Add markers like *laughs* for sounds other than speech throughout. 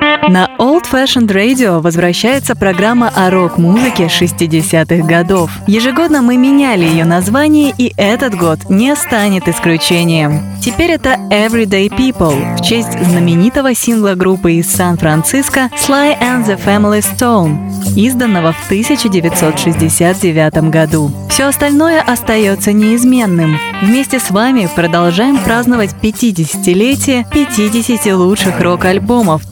На Old Fashioned Radio возвращается программа о рок-музыке 60-х годов. Ежегодно мы меняли ее название, и этот год не станет исключением. Теперь это Everyday People в честь знаменитого сингла группы из Сан-Франциско Sly and the Family Stone, изданного в 1969 году. Все остальное остается неизменным. Вместе с вами продолжаем праздновать 50-летие 50 лучших рок-альбомов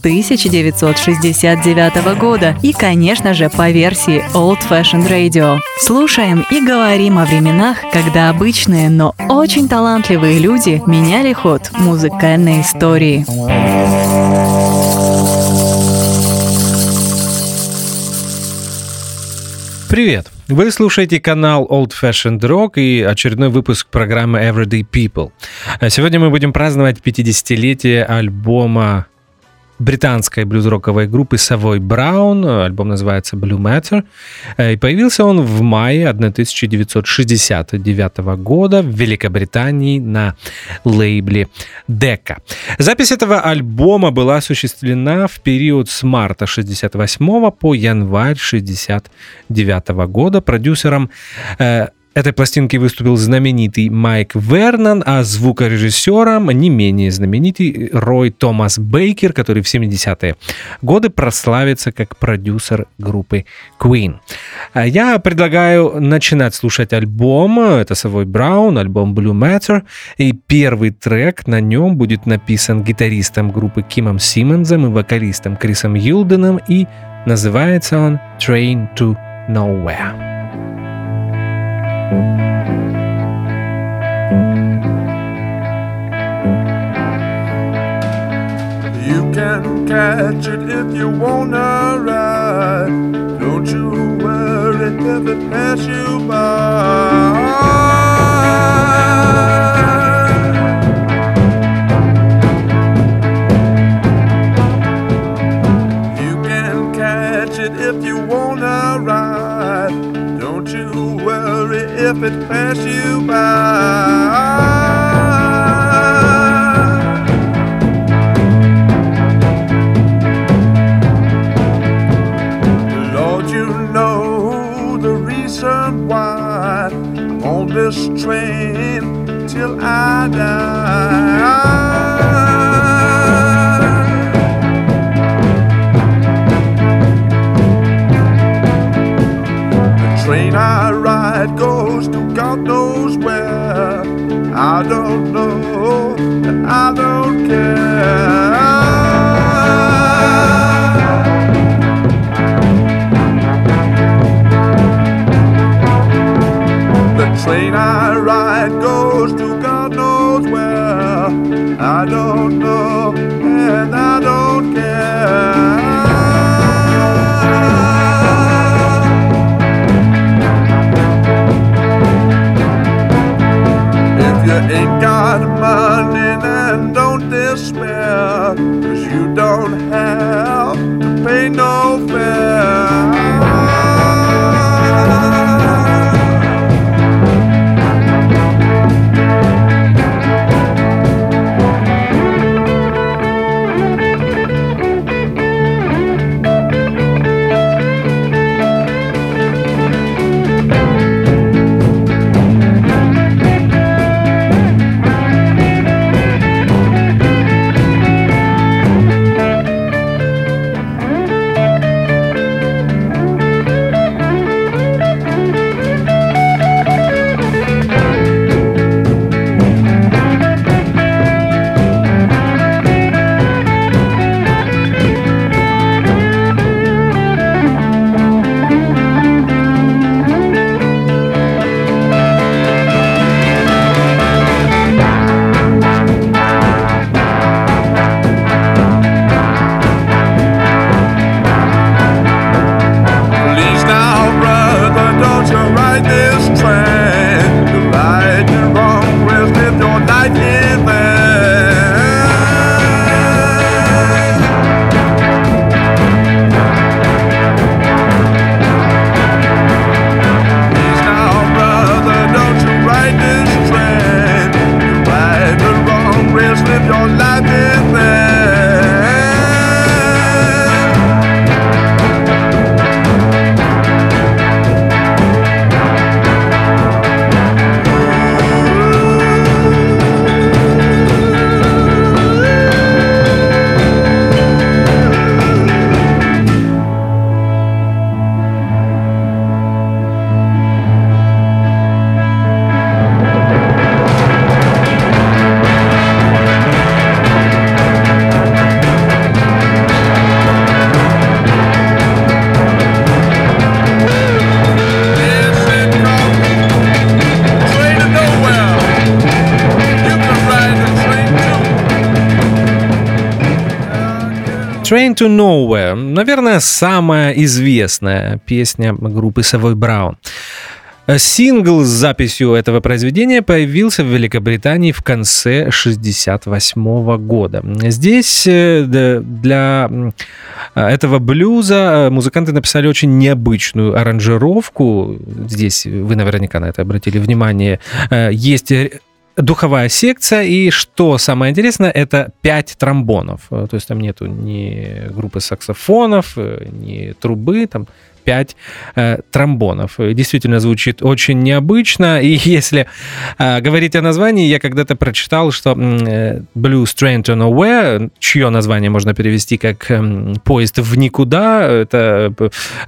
1969 года и, конечно же, по версии Old Fashioned Radio. Слушаем и говорим о временах, когда обычные, но очень талантливые люди меняли ход музыкальной истории. Привет! Вы слушаете канал Old Fashioned Rock и очередной выпуск программы Everyday People. Сегодня мы будем праздновать 50-летие альбома британской блюз-роковой группы Savoy Brown. Альбом называется Blue Matter. Э, и появился он в мае 1969 года в Великобритании на лейбле Decca. Запись этого альбома была осуществлена в период с марта 68 по январь 69 года продюсером э, этой пластинки выступил знаменитый Майк Вернон, а звукорежиссером не менее знаменитый Рой Томас Бейкер, который в 70-е годы прославится как продюсер группы Queen. А я предлагаю начинать слушать альбом, это Совой Браун, альбом Blue Matter, и первый трек на нем будет написан гитаристом группы Кимом Симмонсом и вокалистом Крисом Юлденом, и называется он Train to Nowhere. You can catch it if you wanna ride. Don't you worry if it pass you by. It pass you by. Train to Nowhere. Наверное, самая известная песня группы Savoy Brown. Сингл с записью этого произведения появился в Великобритании в конце 1968 года. Здесь э, для этого блюза музыканты написали очень необычную аранжировку. Здесь вы наверняка на это обратили внимание. Э, есть духовая секция, и что самое интересное, это пять тромбонов. То есть там нету ни группы саксофонов, э, ни трубы, там 5 э, тромбонов. Действительно звучит очень необычно. И *laughs* если э, говорить о названии, я когда-то прочитал, что э, Blues Train to Nowhere, чье название можно перевести как э, «Поезд в никуда», это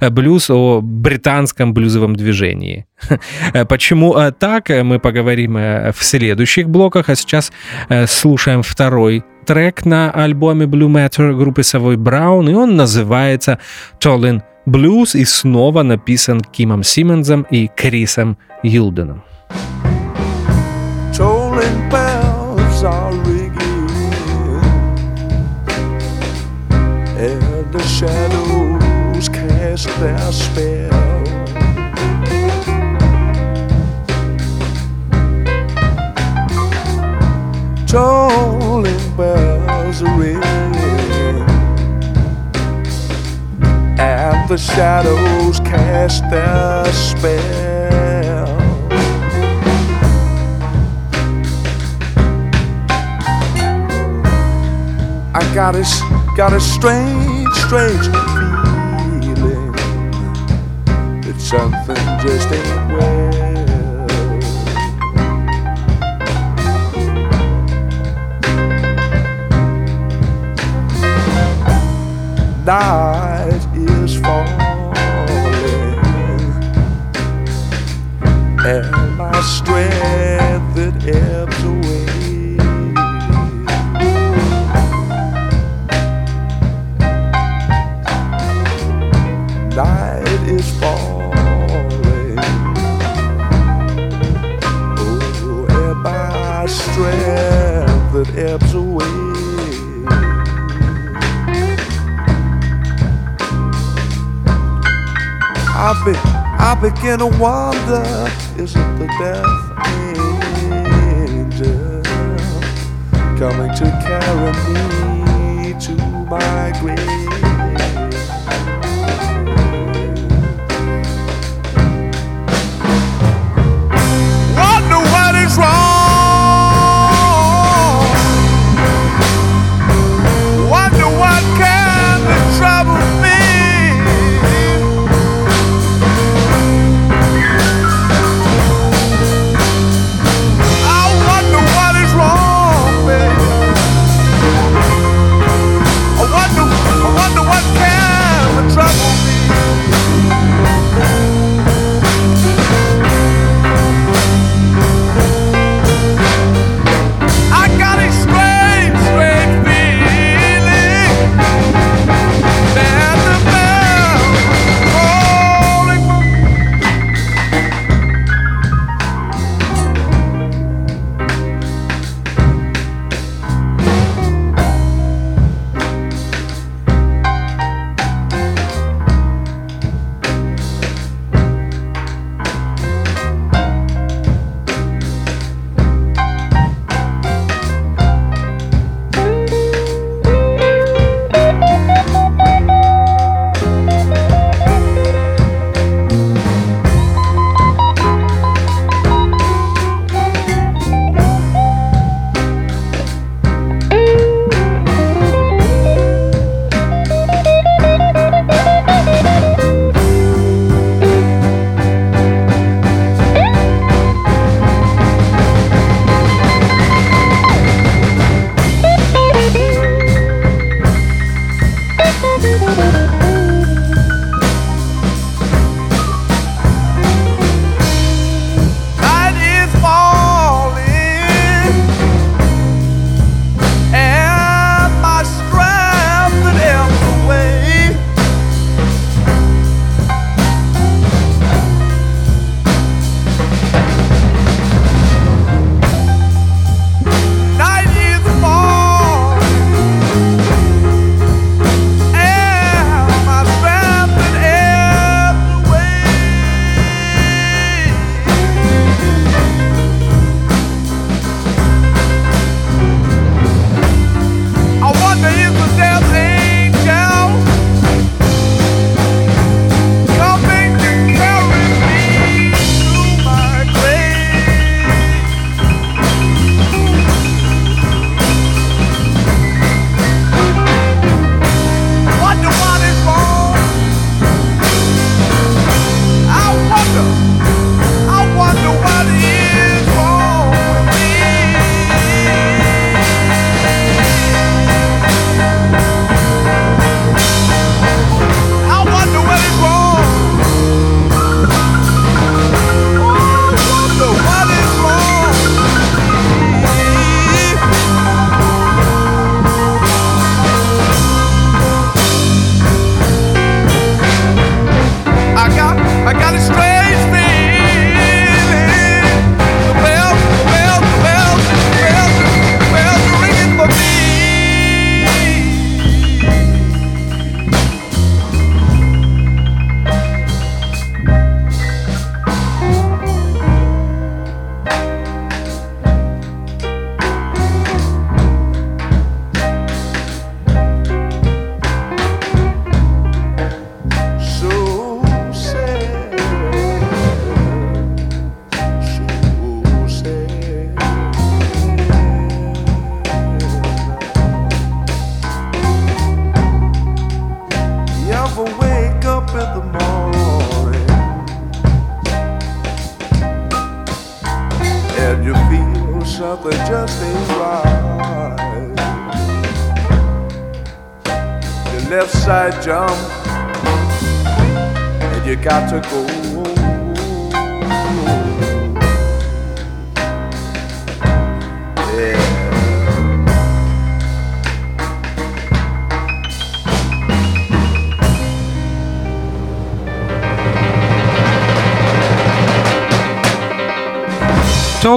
э, блюз о британском блюзовом движении. *laughs* Почему э, так, мы поговорим э, в следующих блоках, а сейчас слушаем второй трек на альбоме Blue Matter группы Savoy Brown, и он называется Tolin Блюз и снова написан Кимом Симмонсом и Крисом Юлденом. Tolling bells are ringing the shadows cast their spell. I got a, got a strange, strange feeling that something just ain't well. Night and my strength it ebbs away. Night is falling, oh, and my strength ebbs away. I be, I begin to wonder, is it the death angel coming to carry me to my grave?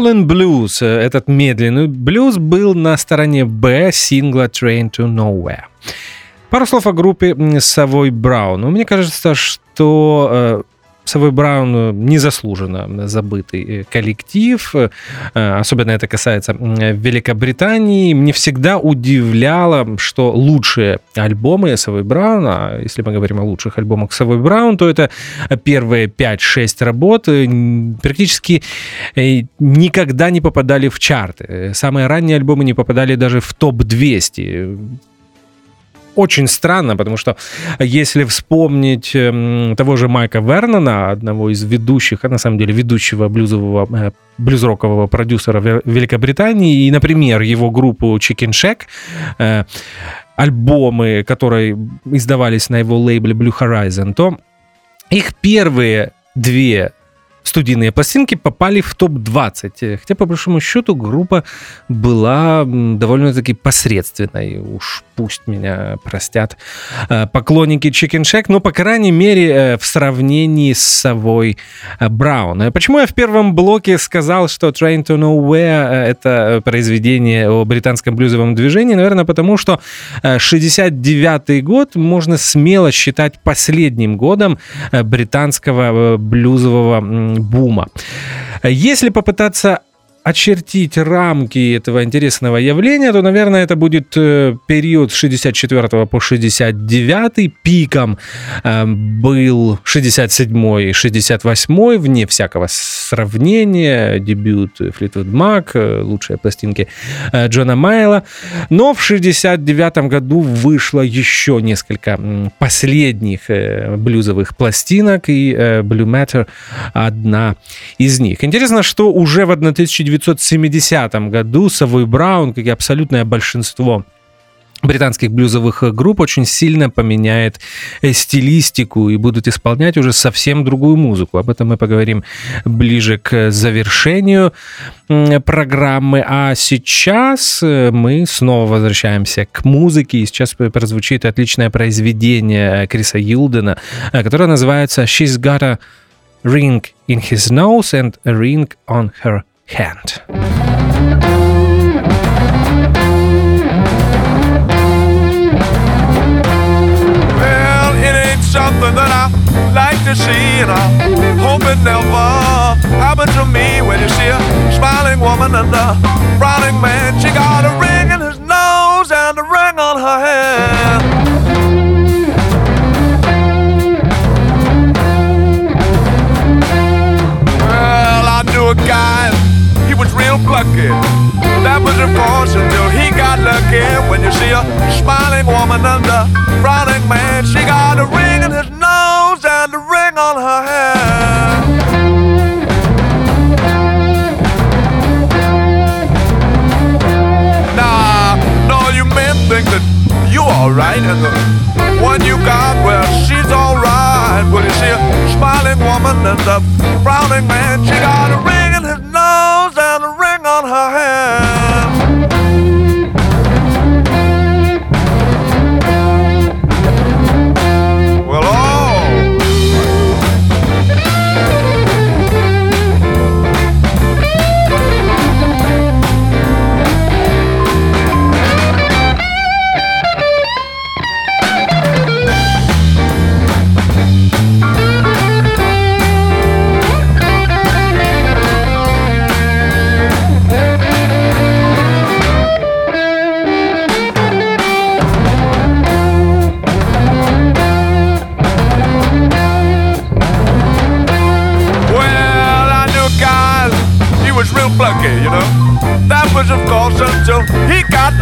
Stolen Blues, э, этот медленный блюз, был на стороне Б сингла Train to Nowhere. Пару слов о группе Совой Браун. Ну, Мне кажется, что Совой Браун э, незаслуженно забытый э, коллектив, э, особенно это касается Великобритании. Мне всегда удивляло, что лучшие альбомы Совой Браун, а если мы говорим о лучших альбомах Совой Браун, то это первые 5-6 работ практически никогда не попадали в чарты. Самые ранние альбомы не попадали даже в топ-200 очень странно, потому что если вспомнить эм, того же Майка Вернона, одного из ведущих, а на самом деле ведущего блюзового э, блюз-рокового продюсера Великобритании, и, например, его группу Chicken Shack, э, альбомы, которые издавались на его лейбле Blue Horizon, то их первые две студийные пластинки попали в топ-20. Хотя, по большому счету, группа была довольно-таки посредственной. Уж пусть меня простят э, поклонники Chicken Shack, но, по крайней мере, э, в сравнении с совой э, Браун. Почему я в первом блоке сказал, что Train to Nowhere — это произведение о британском блюзовом движении? Наверное, потому что 69 год можно смело считать последним годом британского блюзового бума. Если попытаться очертить рамки этого интересного явления, то, наверное, это будет э, период с 64 по 69. Пиком э, был 67 и 68, вне всякого сравнения. Дебют Флитвуд Мак, э, лучшие пластинки Джона Майла. Но в 69 году вышло еще несколько последних блюзовых пластинок, и Blue Matter одна из них. Интересно, что уже в 1990 1970 году Совой Браун, как и абсолютное большинство британских блюзовых групп очень сильно поменяет э, стилистику и будут исполнять уже совсем другую музыку. Об этом мы поговорим ближе к завершению программы. А сейчас э, мы снова возвращаемся к музыке. И сейчас прозвучит отличное произведение Криса Юлдена, э, которое называется «She's got a ring in his nose and a ring on her hand. To see, and I hope it never happens to me. When you see a smiling woman and a frowning man, she got a ring in his nose and a ring on her hand. Well, I knew a guy, he was real plucky. That was of course until he got lucky. When you see a smiling woman and a frowning man, she got a ring in his alright, and the one you got, well, she's alright. Well, you see a smiling woman and a frowning man, she got a ring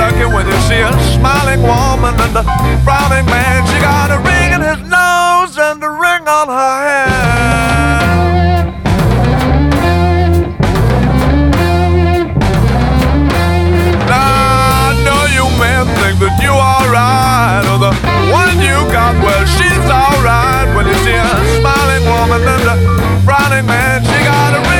lucky whether you see a smiling woman and a frowning man. She got a ring in his nose and a ring on her hand. you alright Or the one you got, well she's alright When you see a smiling woman and a frowning man She got a ring.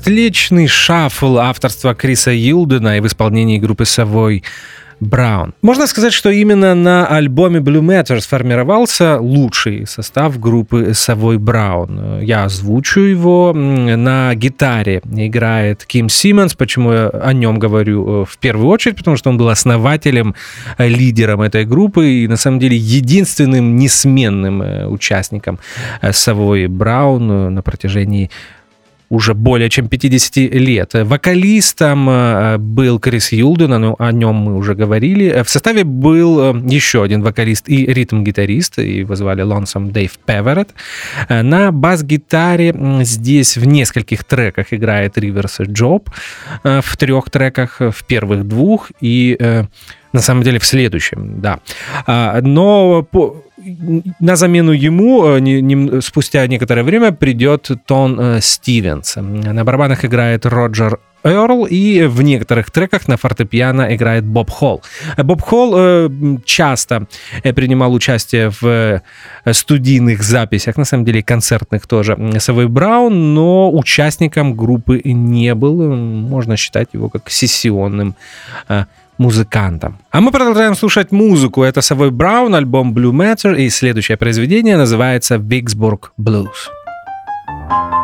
Отличный шафл авторства Криса Юлдена и в исполнении группы Savoy Браун. Можно сказать, что именно на альбоме Blue Matter сформировался лучший состав группы Savoy Brown. Я озвучу его. На гитаре играет Ким Симмонс. Почему я о нем говорю в первую очередь? Потому что он был основателем, лидером этой группы и, на самом деле, единственным несменным участником Savoy Brown на протяжении уже более чем 50 лет. Вокалистом был Крис Юлден, о нем мы уже говорили. В составе был еще один вокалист и ритм-гитарист, его звали Лонсом Дэйв Певерет. На бас-гитаре здесь в нескольких треках играет Риверс Джоб, в трех треках, в первых двух и на самом деле в следующем, да. Но по, на замену ему не, не, спустя некоторое время придет Тон Стивенс. На барабанах играет Роджер Эрл, и в некоторых треках на фортепиано играет Боб Холл. Боб Холл э, часто принимал участие в студийных записях, на самом деле концертных тоже, Савой Браун, но участником группы не был. Можно считать его как сессионным э, музыкантом. А мы продолжаем слушать музыку. Это Савой Браун, альбом Blue Matter, и следующее произведение называется Vicksburg Blues. That's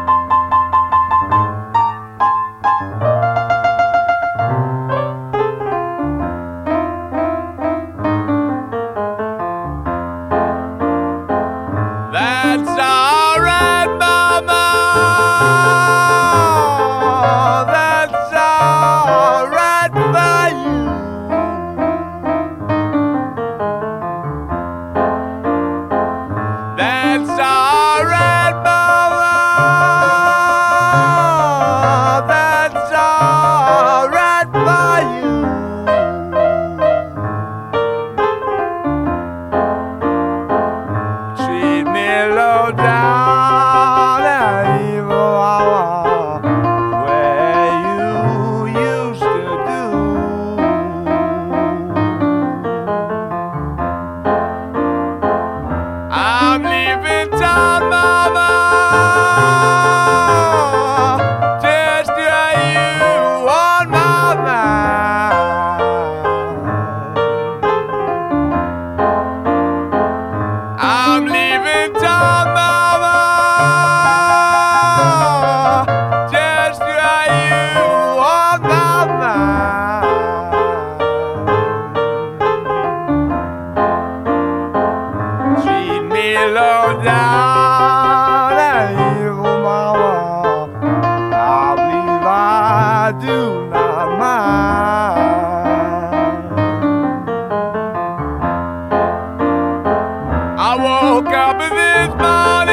woke up in this.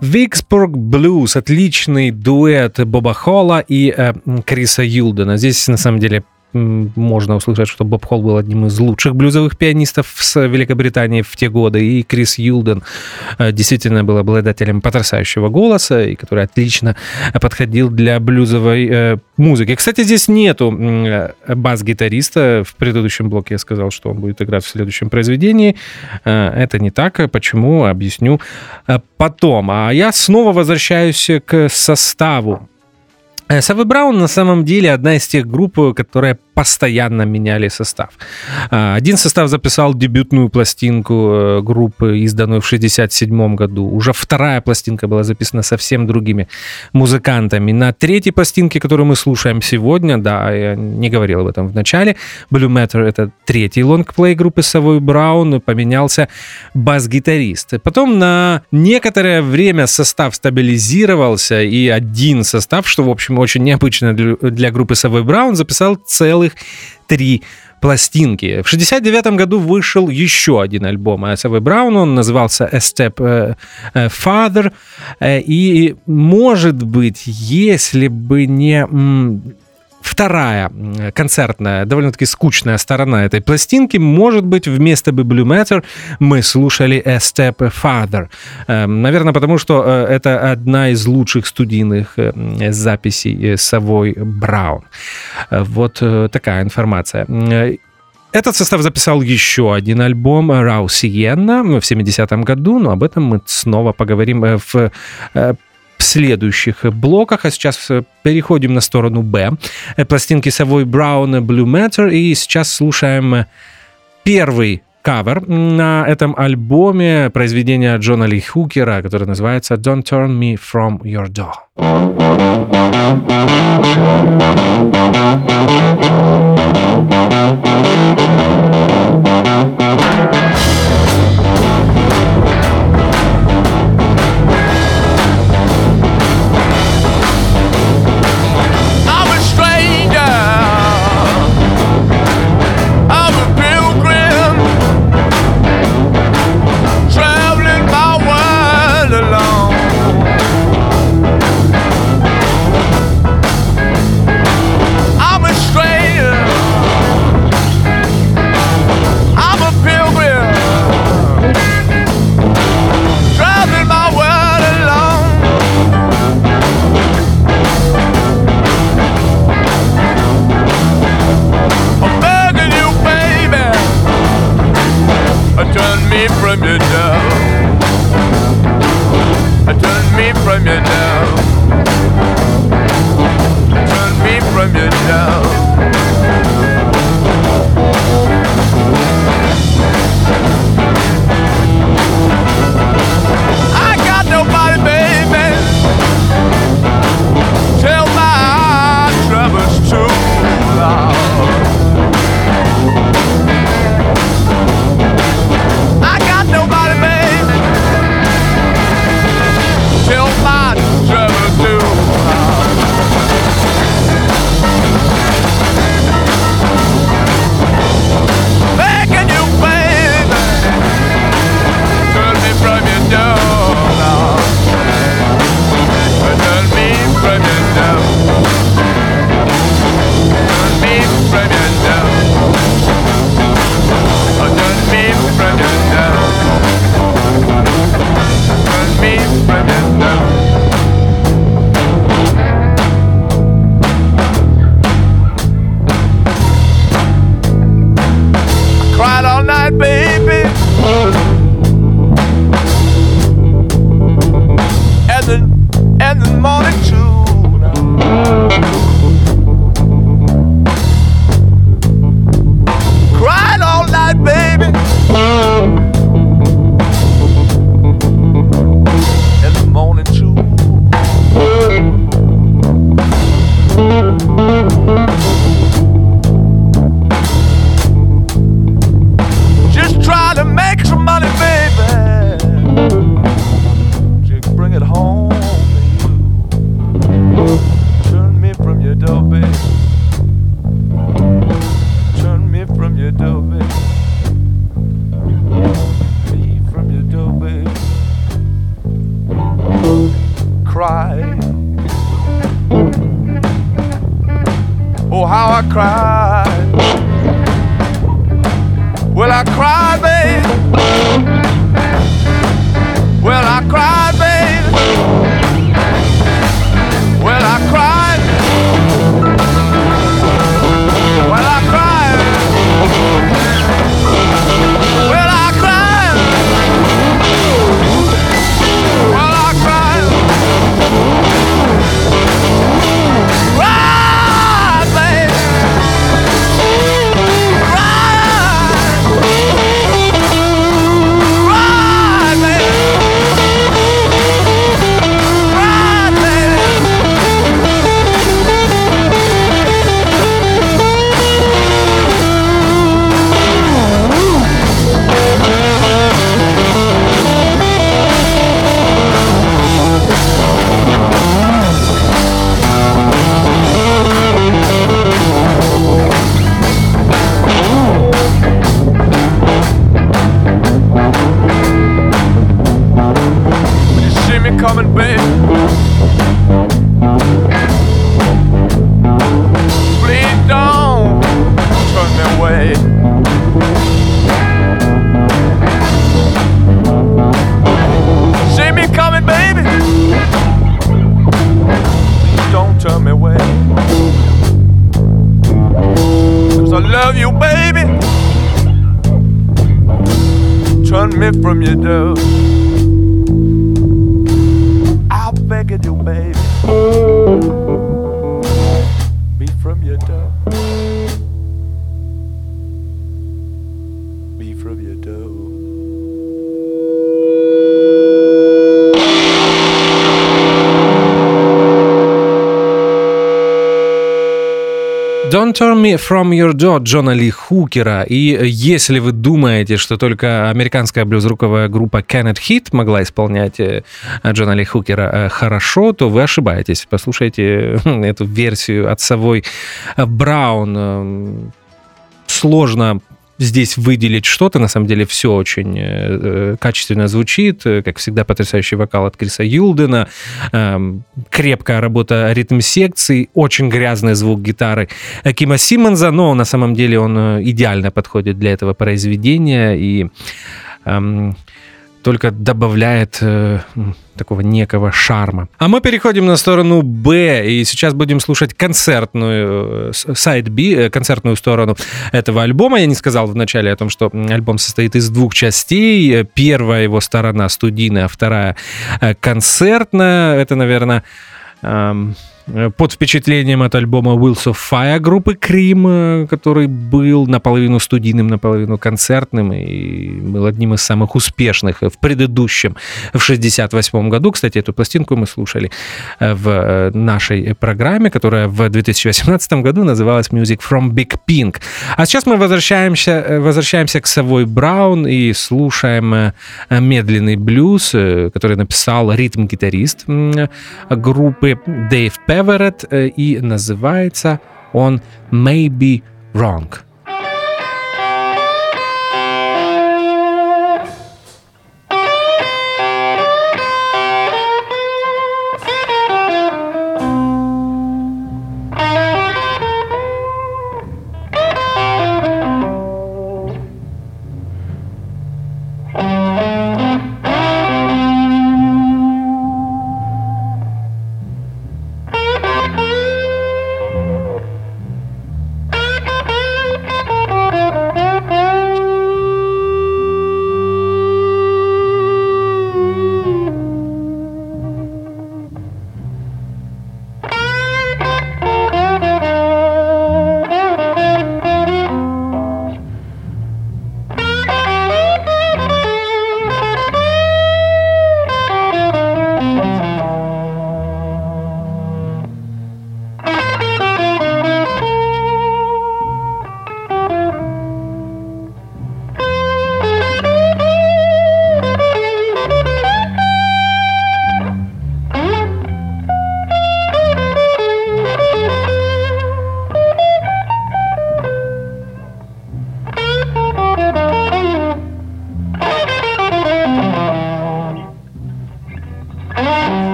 Виксбург Блюз, отличный дуэт Боба Холла и э, Криса Юлдена. Здесь, на самом деле, можно услышать, что Боб Холл был одним из лучших блюзовых пианистов с Великобритании в те годы, и Крис Юлден э, действительно был обладателем потрясающего голоса, и который отлично подходил для блюзовой э, музыки. Кстати, здесь нету э, бас-гитариста. В предыдущем блоке я сказал, что он будет играть в следующем произведении. Это не так. Почему? Объясню потом. А я снова возвращаюсь к составу Савы Браун на самом деле одна из тех групп, которая постоянно меняли состав. А, один состав записал дебютную пластинку э, группы, изданную в 1967 году. Уже вторая пластинка была записана совсем другими музыкантами. На третьей пластинке, которую мы слушаем сегодня, да, я не говорил об этом в начале, Blue Matter — это третий лонгплей группы Savoy Браун, поменялся бас-гитарист. Потом на некоторое время состав стабилизировался, и один состав, что, в общем, очень необычно для группы Savoy Браун, записал целый целых три пластинки. В 69 году вышел еще один альбом А.С.В. Браун, он назывался A Step э, э, Father, э, и, может быть, если бы не вторая концертная, довольно-таки скучная сторона этой пластинки, может быть, вместо Blue Matter мы слушали A Step Father. Эм, наверное, потому что э, это одна из лучших студийных э, записей Савой Браун. Э, вот такая информация. Этот состав записал еще один альбом «Рау Сиенна» в 70-м году, но об этом мы снова поговорим в следующих блоках. А сейчас э, переходим на сторону Б. Э, Пластинки Савой Брауна Blue Matter. И сейчас слушаем э, первый кавер на этом альбоме произведения Джона Ли Хукера, которое называется «Don't Turn Me From Your Door». Me From Your Door Джона Ли Хукера. И если вы думаете, что только американская блюзруковая группа Cannot Hit могла исполнять э, Джона Ли Хукера э, хорошо, то вы ошибаетесь. Послушайте хм, эту версию от Совой Браун. Эм, Сложно здесь выделить что-то. На самом деле все очень э, э, качественно звучит. Э, Как всегда, потрясающий вокал от Криса Юлдена. эм, крепкая работа ритм-секций. Очень грязный звук гитары Кима Симмонса. Но на самом деле он идеально подходит для этого произведения. И эм, только добавляет э, такого некого шарма. А мы переходим на сторону Б, и сейчас будем слушать концертную, э, сайт B, э, концертную сторону этого альбома. Я не сказал вначале о том, что альбом состоит из двух частей. Э, Первая его сторона студийная, а вторая концертная. Это, наверное, эм, под впечатлением от альбома Wheels of Fire группы Cream, э, который был наполовину студийным, наполовину концертным и был одним из самых успешных в предыдущем, в 68 году. Кстати, эту пластинку мы слушали э, в э, нашей программе, которая в 2018 году называлась Music from Big Pink. А сейчас мы возвращаемся, э, возвращаемся к Совой Браун и слушаем э, э, медленный блюз, э, который написал ритм-гитарист э, группы Дэйв Певерет, э, и называется он «Maybe Wrong».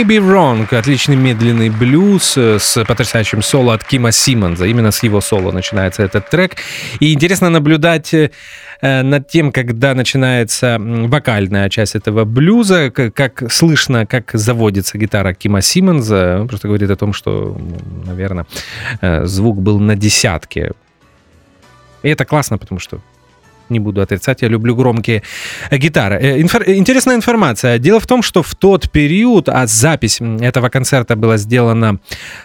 Maybe Wrong. Отличный медленный блюз э, с потрясающим соло от Кима Симмонса. Именно с его соло начинается этот трек. И интересно наблюдать э, над тем, когда начинается вокальная часть этого блюза, как слышно, как заводится гитара Кима Симмонса. Он просто говорит о том, что, наверное, э, звук был на десятке. И это классно, потому что не буду отрицать, я люблю громкие гитары. Э, инфор- интересная информация. Дело в том, что в тот период, а запись этого концерта была сделана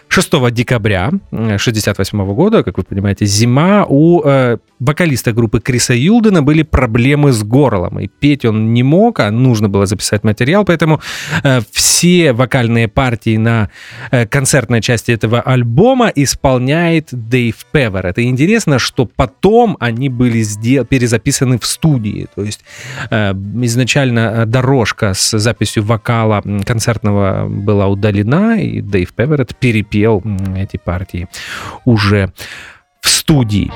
6 декабря 1968 года, как вы понимаете, зима, у э, вокалиста группы Криса Юлдена были проблемы с горлом, и петь он не мог, а нужно было записать материал, поэтому э, все вокальные партии на э, концертной части этого альбома исполняет Дэйв Певер. Это интересно, что потом они были сдел- перезаписаны в студии, то есть э, изначально дорожка с записью вокала концертного была удалена, и Дэйв Певерет перепел эти партии уже в студии.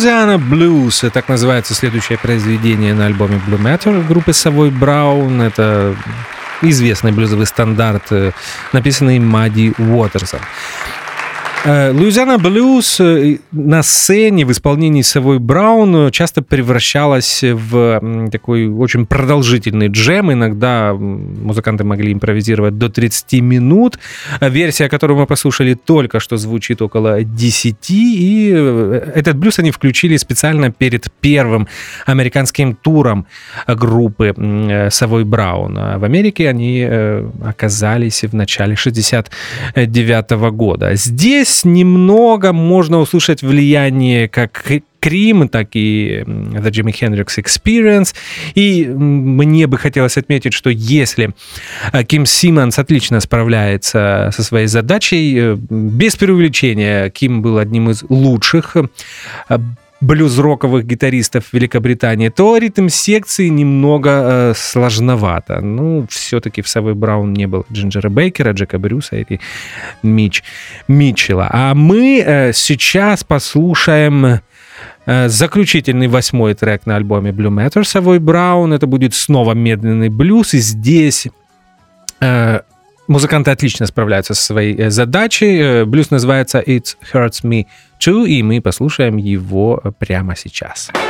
Louisiana Blues, так называется следующее произведение на альбоме Blue Matter группы Savoy Brown. Это известный блюзовый стандарт, э, написанный Мадди Уотерсом. Э, Луизиана Блюз э, на сцене в исполнении Савой Браун часто превращалась в такой очень продолжительный джем. Иногда музыканты могли импровизировать до 30 минут. Версия, которую мы послушали только что, звучит около 10. И э, этот блюз они включили специально перед первым американским туром группы Савой Браун. А в Америке они оказались в начале 69 года. Здесь здесь немного можно услышать влияние как Крим, так и The Jimi Hendrix Experience. И мне бы хотелось отметить, что если э, Ким Симмонс отлично справляется со своей задачей, э, без преувеличения, Ким был одним из лучших э, блюз-роковых гитаристов Великобритании, то ритм секции немного э, сложновато. Ну, все-таки в Савой Браун не было Джинджера Бейкера, Джека Брюса или Мич Митчелла. А мы э, сейчас послушаем э, заключительный восьмой трек на альбоме Blue Matter Савой Браун. Это будет снова медленный блюз. И здесь э, музыканты отлично справляются со своей э, задачей. Э, блюз называется «It Hurts Me Too», и мы послушаем его прямо сейчас. Сейчас.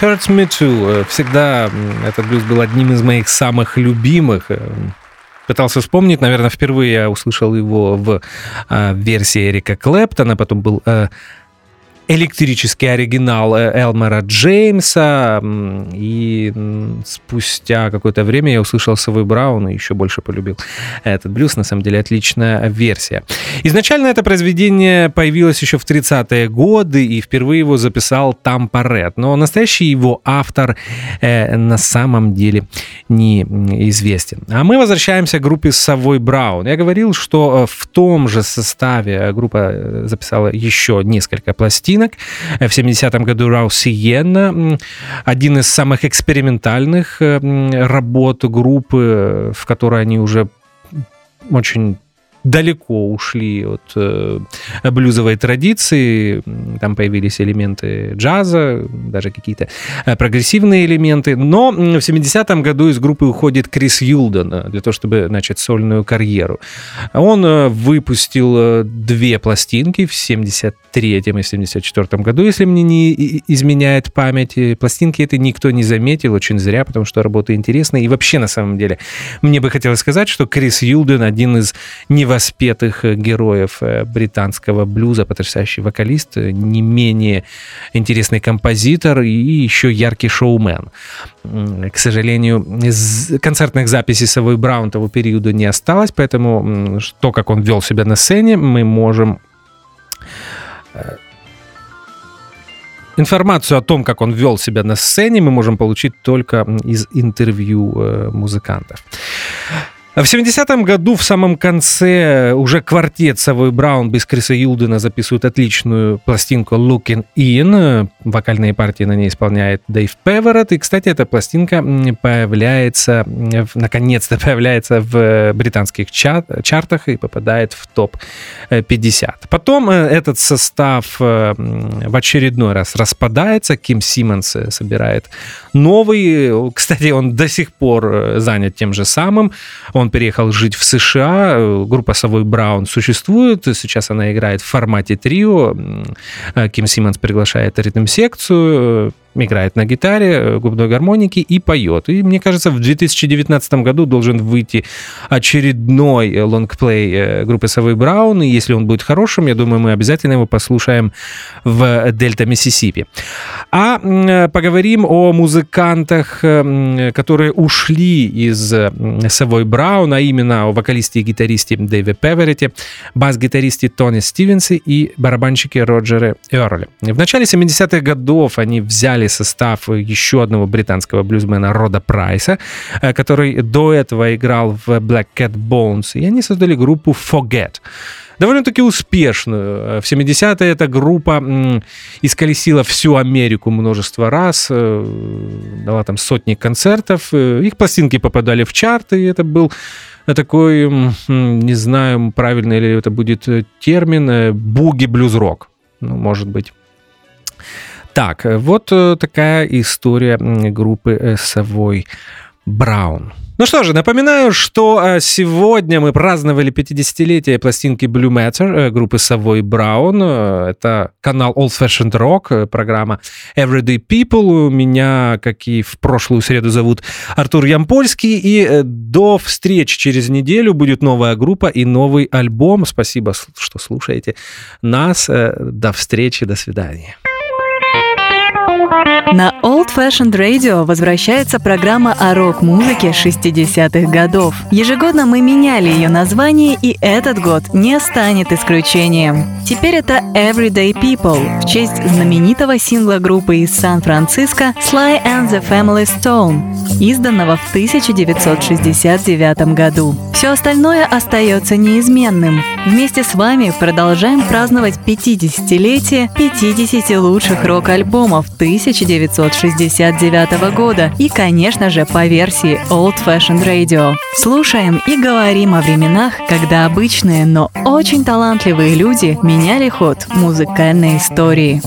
Hurts Me Too. Всегда этот блюз был одним из моих самых любимых. Пытался вспомнить, наверное, впервые я услышал его в э, версии Эрика Клэптона, потом был э, электрический оригинал э, Элмера Джеймса, и спустя какое-то время я услышал Совой Браун и еще больше полюбил этот блюз. На самом деле отличная версия. Изначально это произведение появилось еще в 30-е годы, и впервые его записал Там Парет, но настоящий его автор э, на самом деле неизвестен. А мы возвращаемся к группе Совой Браун. Я говорил, что э, в том же составе группа э, записала еще несколько пластин, пластинок. В 70-м году Рау Сиенна, один из самых экспериментальных работ группы, в которой они уже очень далеко ушли от э, блюзовой традиции. Там появились элементы джаза, даже какие-то э, прогрессивные элементы. Но в 70-м году из группы уходит Крис Юлден э, для того, чтобы начать сольную карьеру. Он э, выпустил две пластинки в 73-м и 74-м году, если мне не изменяет память. Пластинки это никто не заметил, очень зря, потому что работа интересная. И вообще, на самом деле, мне бы хотелось сказать, что Крис Юлден один из невозможных воспетых э, героев э, британского блюза, потрясающий вокалист, э, не менее интересный композитор и еще яркий шоумен. К сожалению, концертных записей Совой Браун того периода не осталось, поэтому то, как он вел себя на сцене, мы можем Информацию о том, как он вел себя на сцене, мы можем получить только из интервью музыкантов. В 70-м году в самом конце уже квартет Савой Браун без Криса Юлдена записывают отличную пластинку Looking In. Вокальные партии на ней исполняет Дэйв Певерет. И, кстати, эта пластинка появляется, наконец-то *laughs* появляется в британских чартах и попадает в топ-50. Потом э, этот состав э, в очередной раз распадается. Ким Симмонс э, собирает новый. Кстати, он до сих пор занят тем же самым. Он он переехал жить в США. Группа Совой Браун существует. Сейчас она играет в формате трио. Ким Симмонс приглашает ритм-секцию играет на гитаре, э, губной гармонике и поет. И мне кажется, в 2019 году должен выйти очередной э, лонгплей э, группы Совы Браун. И если он будет хорошим, я думаю, мы обязательно его послушаем в Дельта Миссисипи. А поговорим о музыкантах, которые ушли из Совой Браун, а именно о вокалисте и гитаристе Дэйве Певерете, бас-гитаристе Тони Стивенсе и барабанщике Роджере Эрли. В начале 70-х годов они взяли составили состав еще одного британского блюзмена Рода Прайса, э, который до этого играл в Black Cat Bones, и они создали группу Forget довольно-таки успешную. В 70-е эта группа исколесила всю Америку множество раз, э, дала там сотни концертов, э, их пластинки попадали в чарты, и это был такой, не знаю, правильно ли это будет термин, буги-блюз-рок, ну, может быть. Так, вот э, такая история группы Savoy Brown. Ну что же, напоминаю, что э, сегодня мы праздновали 50-летие пластинки Blue Matter э, группы Savoy Brown. Это канал Old Fashioned Rock, программа Everyday People. Меня, как и в прошлую среду, зовут Артур Ямпольский. И до встречи через неделю будет новая группа и новый альбом. Спасибо, что слушаете нас. До встречи, до свидания. На Old Fashioned Radio возвращается программа о рок-музыке 60-х годов. Ежегодно мы меняли ее название, и этот год не станет исключением. Теперь это Everyday People в честь знаменитого сингла группы из Сан-Франциско Sly and the Family Stone, изданного в 1969 году. Все остальное остается неизменным. Вместе с вами продолжаем праздновать 50-летие 50 лучших рок-альбомов 1969 года и, конечно же, по версии Old Fashioned Radio. Слушаем и говорим о временах, когда обычные, но очень талантливые люди меняли ход музыкальной истории.